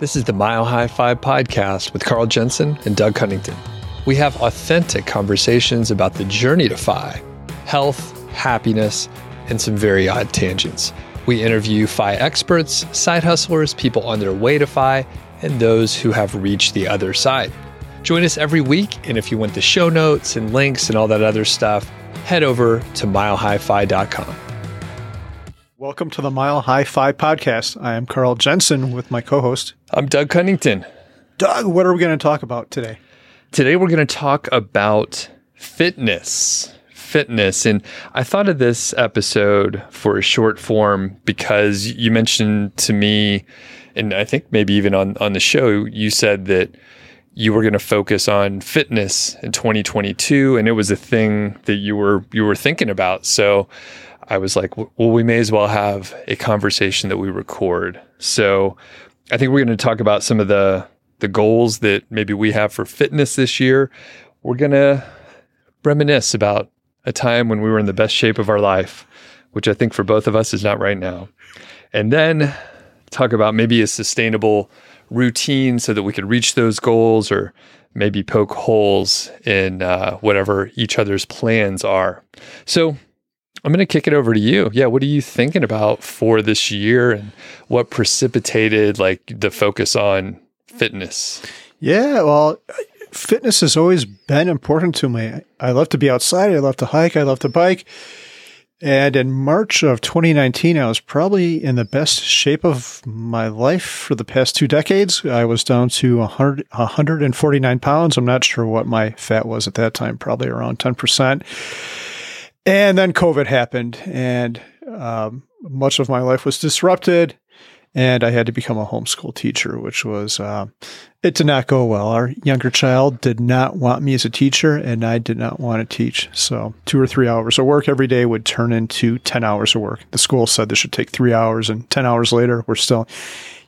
This is the Mile High FI podcast with Carl Jensen and Doug Cunnington. We have authentic conversations about the journey to FI, health, happiness, and some very odd tangents. We interview FI experts, side hustlers, people on their way to FI, and those who have reached the other side. Join us every week, and if you want the show notes and links and all that other stuff, head over to milehighfi.com. Welcome to the Mile High FI podcast. I am Carl Jensen with my co host, I'm Doug Cunnington. Doug. What are we going to talk about today? Today, we're going to talk about fitness. Fitness. And I thought of this episode for a short form because you mentioned to me, and I think maybe even on, on the show, you said that you were going to focus on fitness in 2022 and it was a thing that you were you were thinking about so I was like, well, we may as well have a conversation that we record. So I think we're going to talk about some of the the goals that maybe we have for fitness this year. We're going to reminisce about a time when we were in the best shape of our life, which I think for both of us is not right now. And then talk about maybe a sustainable routine so that we could reach those goals or maybe poke holes in uh, whatever each other's plans are. So I'm going to kick it over to you. Yeah, what are you thinking about for this year and what precipitated like the focus on fitness? Yeah, well, fitness has always been important to me. I love to be outside, I love to hike, I love to bike. And in March of 2019, I was probably in the best shape of my life for the past two decades. I was down to 100, 149 pounds. I'm not sure what my fat was at that time, probably around 10%. And then COVID happened, and um, much of my life was disrupted. And I had to become a homeschool teacher, which was, uh, it did not go well. Our younger child did not want me as a teacher, and I did not want to teach. So, two or three hours of work every day would turn into 10 hours of work. The school said this should take three hours, and 10 hours later, we're still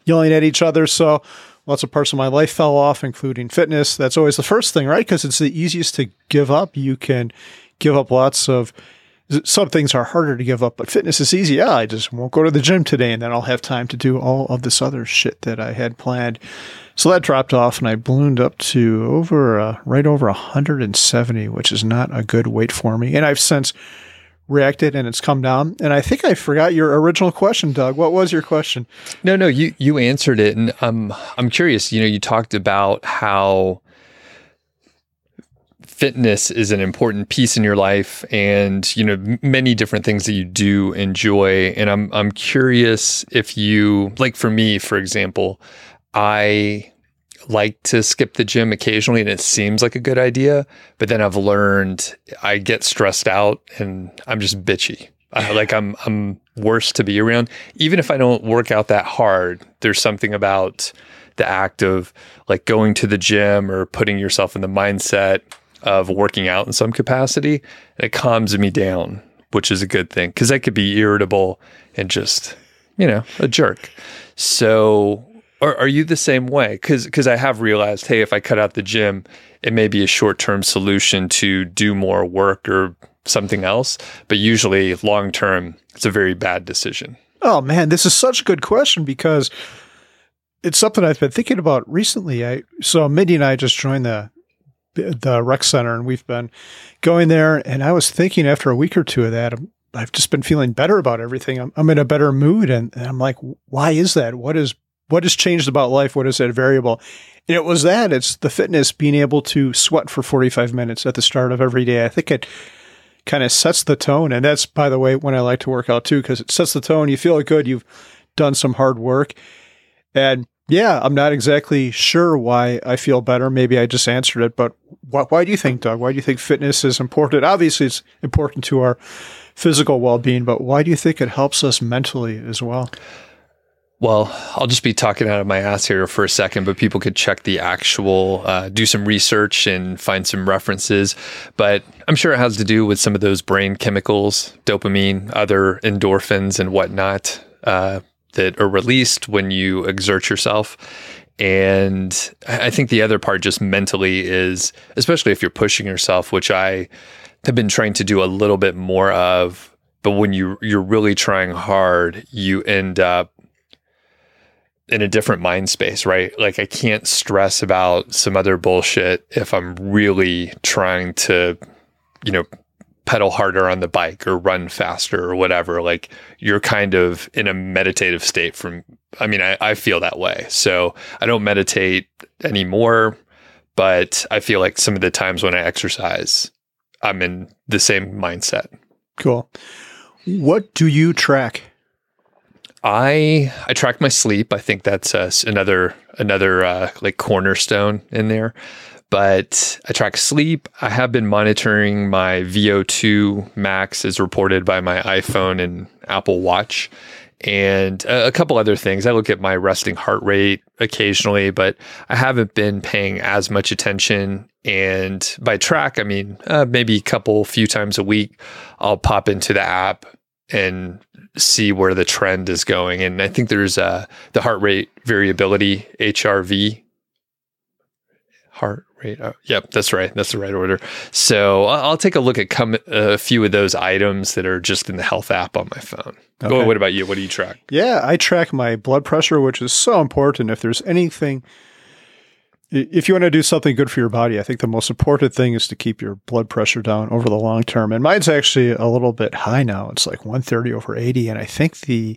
yelling at each other. So, lots of parts of my life fell off, including fitness. That's always the first thing, right? Because it's the easiest to give up. You can give up lots of some things are harder to give up, but fitness is easy. Yeah, I just won't go to the gym today and then I'll have time to do all of this other shit that I had planned. So that dropped off and I ballooned up to over, uh, right over 170, which is not a good weight for me. And I've since reacted and it's come down. And I think I forgot your original question, Doug. What was your question? No, no, you, you answered it. And I'm, I'm curious, you know, you talked about how, fitness is an important piece in your life and you know many different things that you do enjoy. And I'm I'm curious if you like for me for example I like to skip the gym occasionally and it seems like a good idea but then I've learned I get stressed out and I'm just bitchy. I, like I'm I'm worse to be around. Even if I don't work out that hard there's something about the act of like going to the gym or putting yourself in the mindset of working out in some capacity. it calms me down, which is a good thing because I could be irritable and just, you know, a jerk. So, are, are you the same way? Because because I have realized, hey, if I cut out the gym, it may be a short term solution to do more work or something else. But usually, long term, it's a very bad decision. Oh man, this is such a good question because it's something I've been thinking about recently. I so Mindy and I just joined the the rec center, and we've been going there. And I was thinking after a week or two of that, I've just been feeling better about everything. I'm, I'm in a better mood, and, and I'm like, why is that? What is what has changed about life? What is that variable? And it was that. It's the fitness, being able to sweat for 45 minutes at the start of every day. I think it kind of sets the tone. And that's, by the way, when I like to work out too, because it sets the tone. You feel good. You've done some hard work. And yeah, I'm not exactly sure why I feel better. Maybe I just answered it, but why, why do you think, Doug? Why do you think fitness is important? Obviously, it's important to our physical well being, but why do you think it helps us mentally as well? Well, I'll just be talking out of my ass here for a second, but people could check the actual, uh, do some research and find some references. But I'm sure it has to do with some of those brain chemicals, dopamine, other endorphins, and whatnot. Uh, that are released when you exert yourself. And I think the other part just mentally is, especially if you're pushing yourself, which I have been trying to do a little bit more of, but when you you're really trying hard, you end up in a different mind space, right? Like I can't stress about some other bullshit if I'm really trying to, you know, pedal harder on the bike or run faster or whatever. Like you're kind of in a meditative state from, I mean, I, I feel that way. So I don't meditate anymore, but I feel like some of the times when I exercise, I'm in the same mindset. Cool. What do you track? I I track my sleep. I think that's uh, another another uh, like cornerstone in there. But I track sleep. I have been monitoring my VO2 max as reported by my iPhone and Apple Watch, and a, couple other things. I look at my resting heart rate occasionally, but I haven't been paying as much attention. And by track, I mean uh, maybe a couple few times a week. I'll pop into the app and see where the trend is going. And I think there's uh, the heart rate variability, HRV. Heart rate. Oh, uh, yep, that's right. That's the right order. So I'll take a look at come, uh, a few of those items that are just in the health app on my phone. Okay. Oh, what about you? What do you track? Yeah, I track my blood pressure, which is so important. If there's anything if you want to do something good for your body, I think the most important thing is to keep your blood pressure down over the long term. And mine's actually a little bit high now. It's like 130 over 80. And I think the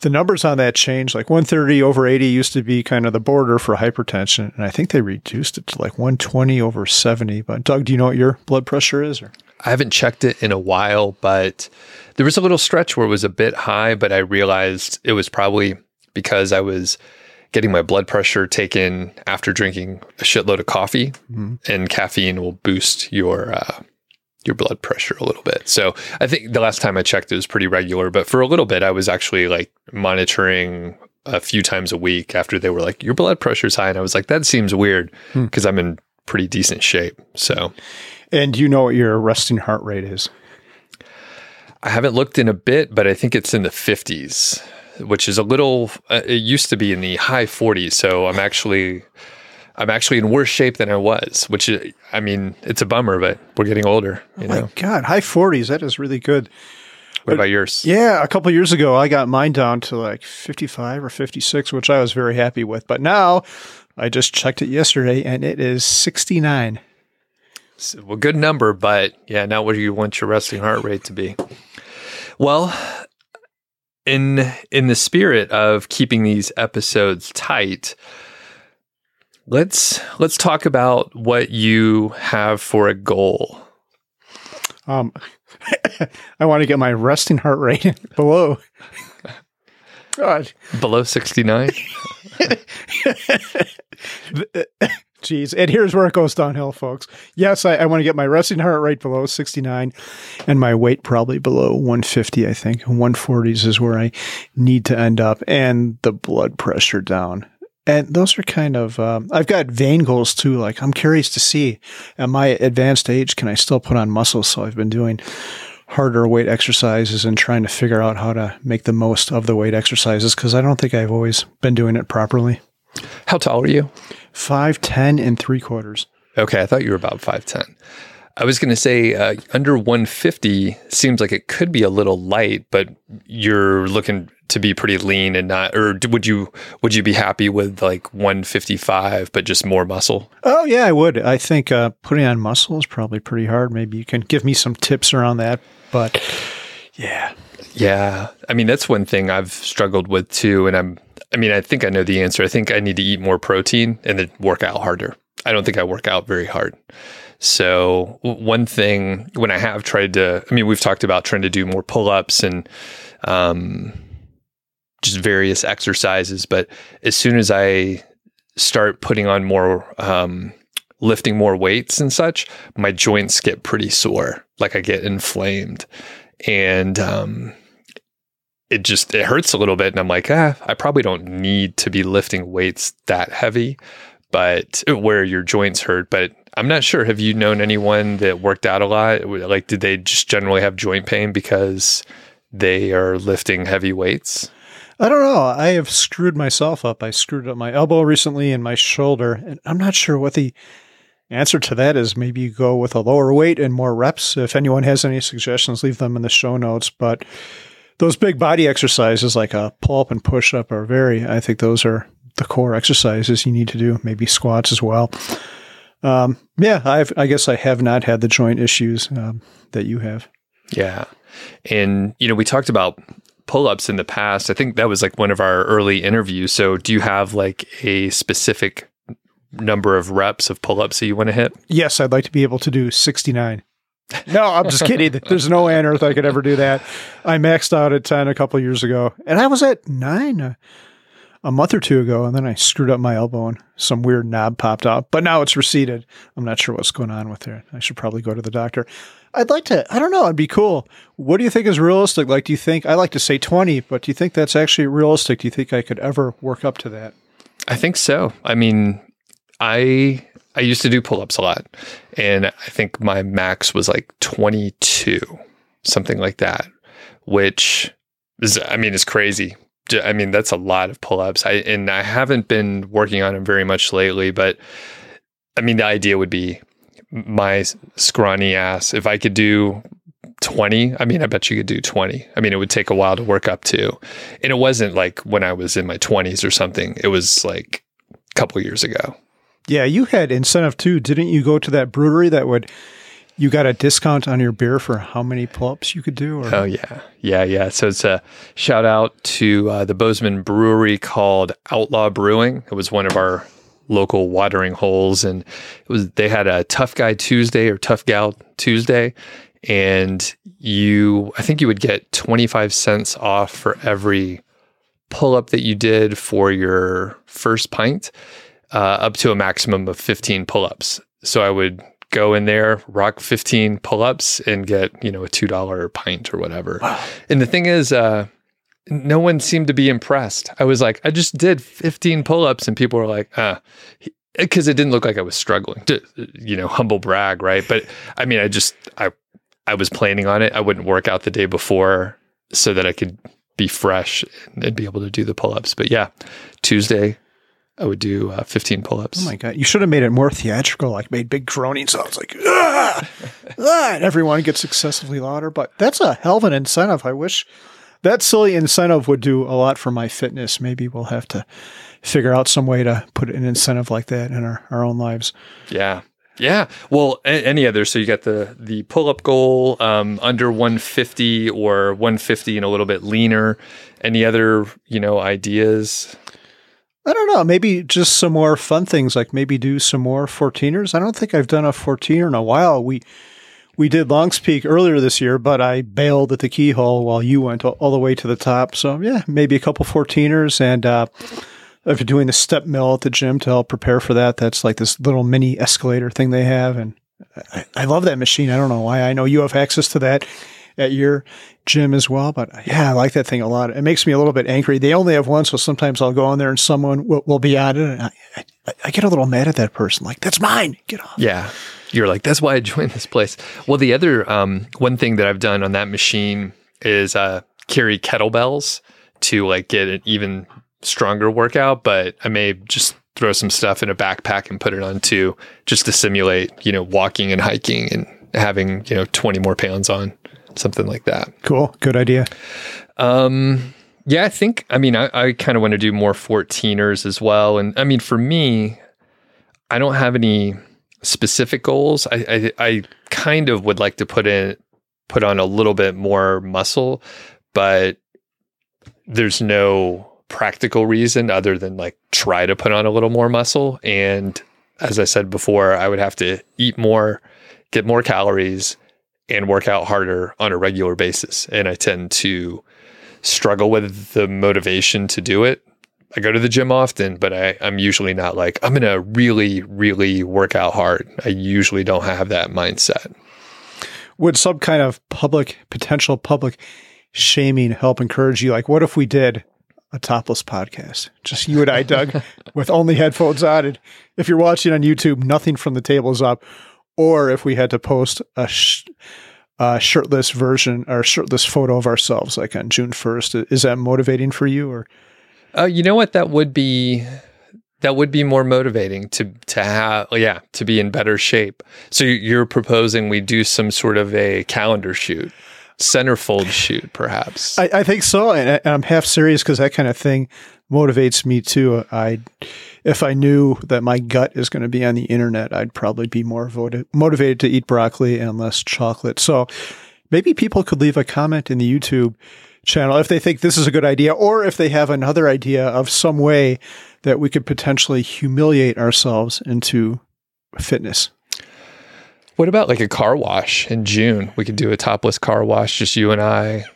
the numbers on that change. Like 130 over 80 used to be kind of the border for hypertension. And I think they reduced it to like 120 over 70. But Doug, do you know what your blood pressure is? Or? I haven't checked it in a while, but there was a little stretch where it was a bit high, but I realized it was probably because I was getting my blood pressure taken after drinking a shitload of coffee, mm-hmm. and caffeine will boost your uh, your blood pressure a little bit. So I think the last time I checked, it was pretty regular. But for a little bit, I was actually like monitoring a few times a week after they were like, "Your blood pressure's high," and I was like, "That seems weird," because hmm. I'm in pretty decent shape. So, and you know what your resting heart rate is? I haven't looked in a bit, but I think it's in the 50s which is a little. Uh, it used to be in the high 40s, so I'm actually. I'm actually in worse shape than I was, which uh, I mean, it's a bummer, but we're getting older. oh my know? God, high 40s. That is really good. What but, about yours? Yeah, a couple years ago, I got mine down to like 55 or 56, which I was very happy with. But now I just checked it yesterday and it is 69. So, well, good number, but yeah, not what do you want your resting heart rate to be. Well, in in the spirit of keeping these episodes tight, let's let's talk about what you have for a goal. Um, I want to get my resting heart rate below. God, below sixty nine. Jeez. And here's where it goes downhill, folks. Yes, I, I want to get my resting heart rate below 69 and my weight probably below 150, I think. 140s is where I need to end up and the blood pressure down. And those are kind of, um, I've got vain goals too. Like, I'm curious to see at my advanced age, can I still put on muscle? So I've been doing harder weight exercises and trying to figure out how to make the most of the weight exercises because I don't think I've always been doing it properly. How tall are you? Five ten and three quarters. Okay, I thought you were about five ten. I was going to say uh, under 150 seems like it could be a little light, but you're looking to be pretty lean and not. Or would you would you be happy with like 155, but just more muscle? Oh yeah, I would. I think uh, putting on muscle is probably pretty hard. Maybe you can give me some tips around that. But yeah, yeah. I mean, that's one thing I've struggled with too, and I'm I mean, I think I know the answer. I think I need to eat more protein and then work out harder. I don't think I work out very hard. So, one thing when I have tried to, I mean, we've talked about trying to do more pull ups and um, just various exercises, but as soon as I start putting on more, um, lifting more weights and such, my joints get pretty sore. Like I get inflamed. And, um, it just it hurts a little bit and i'm like ah i probably don't need to be lifting weights that heavy but where your joints hurt but i'm not sure have you known anyone that worked out a lot like did they just generally have joint pain because they are lifting heavy weights I don't know. I have screwed myself up. I screwed up my elbow recently and my shoulder, and I'm not sure what the answer to that is. Maybe you go with a lower weight and more reps. If anyone has any suggestions, leave them in the show notes. But those big body exercises like a pull up and push up are very, I think those are the core exercises you need to do, maybe squats as well. Um, yeah, I've, I guess I have not had the joint issues um, that you have. Yeah. And, you know, we talked about pull ups in the past. I think that was like one of our early interviews. So, do you have like a specific number of reps of pull ups that you want to hit? Yes, I'd like to be able to do 69. no, I'm just kidding. There's no on earth I could ever do that. I maxed out at 10 a couple years ago, and I was at nine a, month or two ago, and then I screwed up my elbow and some weird knob popped out. But now it's receded. I'm not sure what's going on with it. I should probably go to the doctor. I'd like to, I don't know, it'd be cool. What do you think is realistic? Like, do you think, I like to say 20, but do you think that's actually realistic? Do you think I could ever work up to that? I think so. I mean, I I used to do pull ups a lot, and I think my max was like 22, something like that, which is, I mean, it's crazy. I mean, that's a lot of pull ups. I and I haven't been working on them very much lately, but I mean, the idea would be my scrawny ass. If I could do 20, I mean, I bet you could do 20. I mean, it would take a while to work up to. And it wasn't like when I was in my 20s or something. It was like a couple years ago. Yeah, you had incentive too, didn't you? Go to that brewery that would you got a discount on your beer for how many pull-ups you could do? Or? Oh yeah, yeah, yeah. So it's a shout out to uh, the Bozeman Brewery called Outlaw Brewing. It was one of our local watering holes, and it was they had a Tough Guy Tuesday or Tough Gal Tuesday, and you I think you would get twenty five cents off for every pull up that you did for your first pint uh, up to a maximum of 15 pull ups. So I would go in there, rock 15 pull ups, and get, you know, a $2 pint or whatever. Wow. And the thing is, uh, no one seemed to be impressed. I was like, I just did 15 pull ups, and people were like, ah. Because it didn't look like I was struggling to, you know, humble brag, right? But I mean, I just, I, I was planning on it. I wouldn't work out the day before so that I could be fresh and be able to do the pull ups. But yeah, Tuesday, I would do uh, 15 pull ups. Oh my God. You should have made it more theatrical, like made big groaning sounds like, ah, ah, and everyone gets excessively louder. But that's a hell of an incentive. I wish that silly incentive would do a lot for my fitness. Maybe we'll have to figure out some way to put an incentive like that in our, our own lives. Yeah. Yeah. Well, a- any other? So you got the the pull up goal um, under 150 or 150 and a little bit leaner. Any other you know ideas? I don't know. Maybe just some more fun things, like maybe do some more 14ers. I don't think I've done a 14er in a while. We we did Longs Peak earlier this year, but I bailed at the keyhole while you went all the way to the top. So yeah, maybe a couple 14ers and uh, I've been doing the step mill at the gym to help prepare for that. That's like this little mini escalator thing they have, and I, I love that machine. I don't know why. I know you have access to that at your gym as well. But yeah, I like that thing a lot. It makes me a little bit angry. They only have one, so sometimes I'll go on there and someone will, will be at it, and I, I, I, get a little mad at that person. Like, that's mine. Get off. Yeah. You're like, that's why I joined this place. Well, the other um, one thing that I've done on that machine is uh, carry kettlebells to like get an even stronger workout, but I may just throw some stuff in a backpack and put it on too, just to simulate, you know, walking and hiking and having, you know, 20 more pounds on something like that. Cool. Good idea. Um, yeah, I think, I mean, I, I kind of want to do more 14ers as well. And I mean, for me, I don't have any specific goals. I, I, I kind of would like to put in, put on a little bit more muscle, but there's no practical reason other than like try to put on a little more muscle. And as I said before, I would have to eat more, get more calories, and work out harder on a regular basis. And I tend to struggle with the motivation to do it. I go to the gym often, but I, am usually not like, I'm going to really, really work out hard. I usually don't have that mindset. Would some kind of public, potential public shaming help encourage you? Like, what if we did a topless podcast? Just you and I, Doug, with only headphones on. And if you're watching on YouTube, nothing from the table is up or if we had to post a, sh- a shirtless version or shirtless photo of ourselves, like on June first, is that motivating for you? Or uh, you know what, that would be that would be more motivating to to have yeah to be in better shape. So you're proposing we do some sort of a calendar shoot. Centerfold shoot, perhaps. I, I think so, and, I, I'm half serious because that kind of thing motivates me too. I, if I knew that my gut is going to be on the internet, I'd probably be more voted, motivated to eat broccoli and less chocolate. So maybe people could leave a comment in the YouTube channel if they think this is a good idea, or if they have another idea of some way that we could potentially humiliate ourselves into fitness. What about like a car wash in June? We could do a topless car wash, just you and I.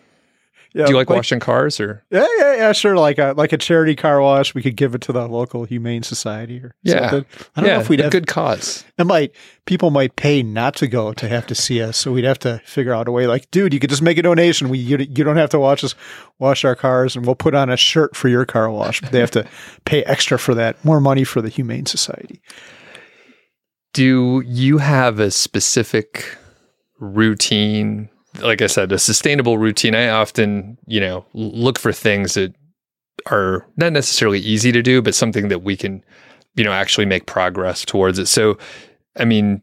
Yeah, do you like, like, washing cars or? Yeah, yeah, yeah, sure. Like a like a charity car wash, we could give it to the local humane society or yeah. something. I don't yeah, know if we'd have good cause. It might people might pay not to go to have to see us, so we'd have to figure out a way. Like, dude, you could just make a donation. We you, you don't have to watch us wash our cars, and we'll put on a shirt for your car wash. But they have to pay extra for that. More money for the humane society. Do you have a specific routine like I said, a sustainable routine. I often, you know, look for things that are not necessarily easy to do, but something that we can, you know, actually make progress towards it. So, I mean,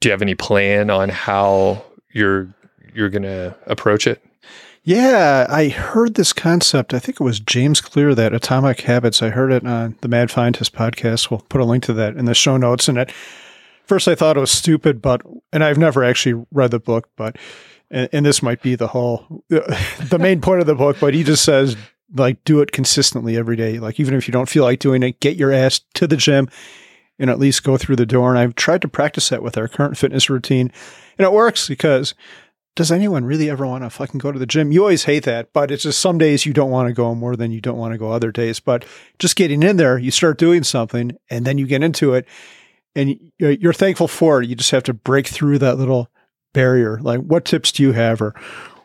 do you have any plan on how you're you're going to approach it? Yeah, I heard this concept. I think it was James Clear that Atomic Habits. I heard it on the Mad Fientist podcast. We'll put a link to that in the show notes. And it first I thought it was stupid, but and I've never actually read the book, but and, and this might be the whole the main point of the book, but he just says like do it consistently every day. Like even if you don't feel like doing it, get your ass to the gym and at least go through the door. And I've tried to practice that with our current fitness routine, and it works because does anyone really ever want to fucking go to the gym? You always hate that, but it's just some days you don't want to go more than you don't want to go other days. But just getting in there, you start doing something and then you get into it and you're thankful for it. You just have to break through that little barrier. Like, what tips do you have, or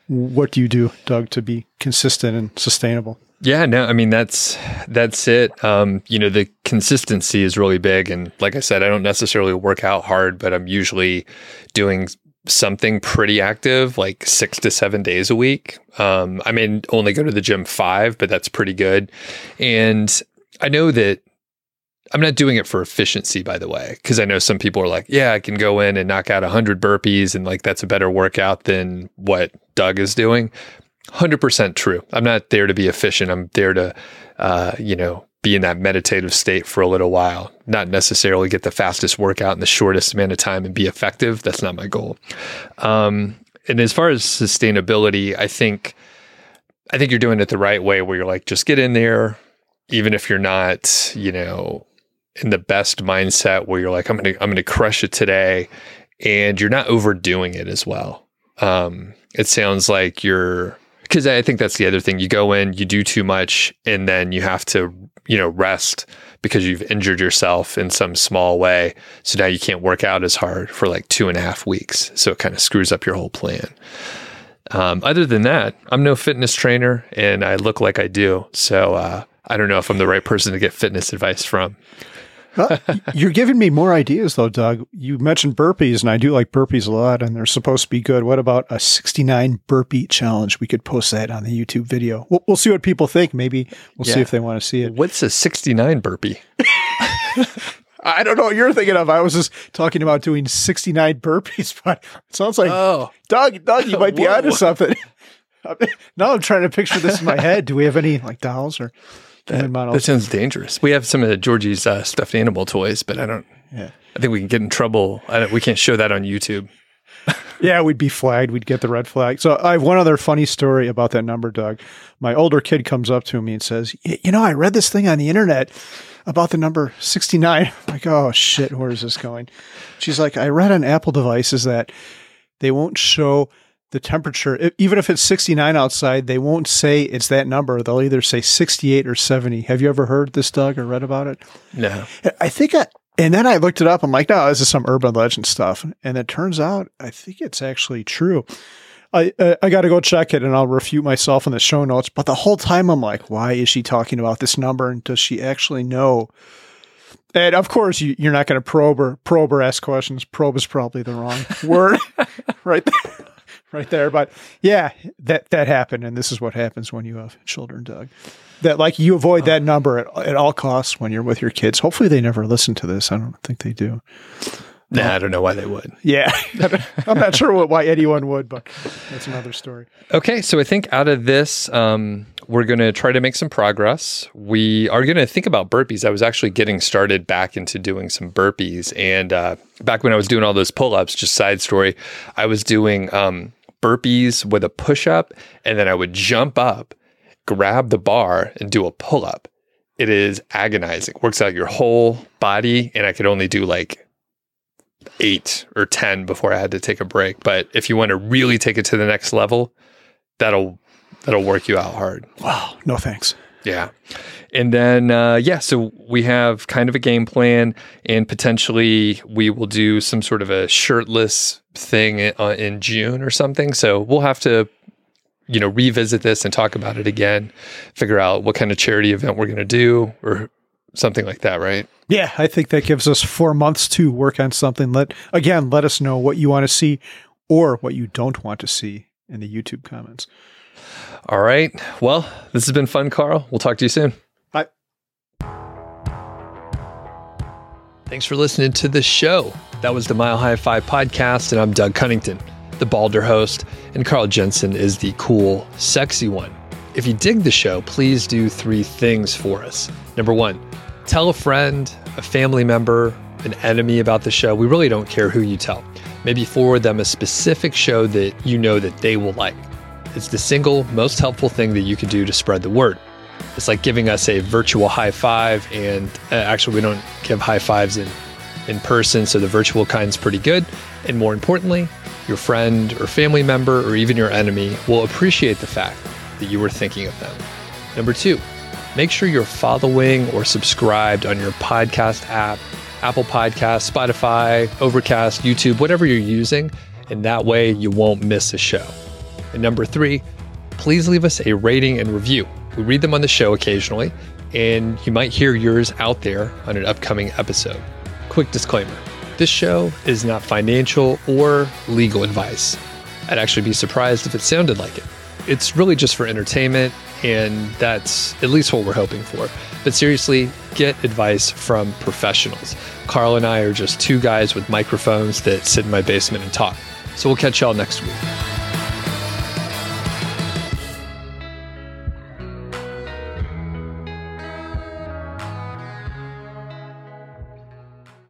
what do you do, Doug, to be consistent and sustainable? Yeah, no, I mean that's that's it. Um, you know, the consistency is really big, and like I said, I don't necessarily work out hard, but I'm usually doing something pretty active, like six to seven days a week. Um, I mean, only go to the gym five, but that's pretty good. And I know that I'm not doing it for efficiency, by the way, because I know some people are like, yeah, I can go in and knock out 100 burpees and like that's a better workout than what Doug is doing. 100% true. I'm not there to be efficient. I'm there to, uh, you know, be in that meditative state for a little while, not necessarily get the fastest workout in the shortest amount of time and be effective. That's not my goal. Um, and as far as sustainability, I think, I think you're doing it the right way where you're like, just get in there, even if you're not, you know, in the best mindset where you're like, I'm gonna I'm gonna crush it today, and you're not overdoing it as well. Um, it sounds like you're because I think that's the other thing. You go in, you do too much, and then you have to you know rest because you've injured yourself in some small way. So now you can't work out as hard for like two and a half weeks. So it kind of screws up your whole plan. Um, other than that, I'm no fitness trainer, and I look like I do. So uh, I don't know if I'm the right person to get fitness advice from you're giving me more ideas, though, Doug. You mentioned burpees, and I do like burpees a lot, and they're supposed to be good. What about a 69 burpee challenge? We could post that on the YouTube video. We'll, we'll see what people think. Maybe we'll yeah. see if they want to see it. What's a 69 burpee? I don't know what you're thinking of. I was just talking about doing 69 burpees, but it sounds like oh. Doug, Doug, you might be onto something. now I'm trying to picture this in my head. Do we have any like dolls or that, that sounds dangerous. We have some of Georgie's uh, stuffed animal toys, but I don't. Yeah. I think we can get in trouble. we can't show that on YouTube. yeah, we'd be flagged. We'd get the red flag. So I have one other funny story about that number, Doug. My older kid comes up to me and says, "You know, I read this thing on the internet about the number 69." I'm like, "Oh shit, where is this going?" She's like, "I read on Apple devices that they won't show." The temperature, even if it's 69 outside, they won't say it's that number. They'll either say 68 or 70. Have you ever heard this, Doug, or read about it? No. I think I, and then I looked it up. I'm like, no, this is some urban legend stuff. And it turns out, I think it's actually true. I uh, I got to go check it, and I'll refute myself in the show notes. But the whole time, I'm like, why is she talking about this number? And does she actually know? And of course, you, you're not going to probe or probe or ask questions. Probe is probably the wrong word, right there right there. But yeah, that that happened, and this is what happens when you have children, Doug. That like you avoid that number at, at all costs when you're with your kids. Hopefully, they never listen to this. I don't think they do. Nah, I don't know why they would. Yeah, I'm not sure what, why anyone would, but that's another story. Okay, so I think out of this, um, we're going to try to make some progress. We are going to think about burpees. I was actually getting started back into doing some burpees. And uh, back when I was doing all those pull ups, just side story, I was doing um, burpees with a push up, and then I would jump up, grab the bar, and do a pull up. It is agonizing. Works out your whole body, and I could only do like eight or 10 before I had to take a break. But if you want to really take it to the next level, that'll that'll work you out hard. Wow, no thanks. Yeah. And then, uh, yeah, so we have kind of a game plan, and potentially we will do some sort of a shirtless thing in, uh, in June or something. So we'll have to, you know, revisit this and talk about it again, figure out what kind of charity event we're going to do or something like that, right? Yeah, I think that gives us four months to work on something. Let again, let us know what you want to see or what you don't want to see in the YouTube comments. All right. Well, this has been fun, Carl. We'll talk to you soon. Bye. Thanks for listening to the show. That was the Mile High FI podcast, and I'm Doug Cunnington, the Balder host, and Carl Jensen is the cool, sexy one. If you dig the show, please do three things for us. Number one, tell a friend, a family member, an enemy about the show. We really don't care who you tell. Maybe forward them a specific show that you know that they will like. It's the single most helpful thing that you can do to spread the word. It's like giving us a virtual high five, and uh, actually, we don't give high fives in, in person, so the virtual kind's pretty good. And more importantly, your friend or family member or even your enemy will appreciate the fact that you were thinking of them. Number two, make sure you're following or subscribed on your podcast app, Apple Podcast, Spotify, Overcast, YouTube, whatever you're using, and that way you won't miss a show. And number three, please leave us a rating and review. We read them on the show occasionally, and you might hear yours out there on an upcoming episode. Quick disclaimer this show is not financial or legal advice. I'd actually be surprised if it sounded like it. It's really just for entertainment, and that's at least what we're hoping for. But seriously, get advice from professionals. Carl and I are just two guys with microphones that sit in my basement and talk. So we'll catch y'all next week.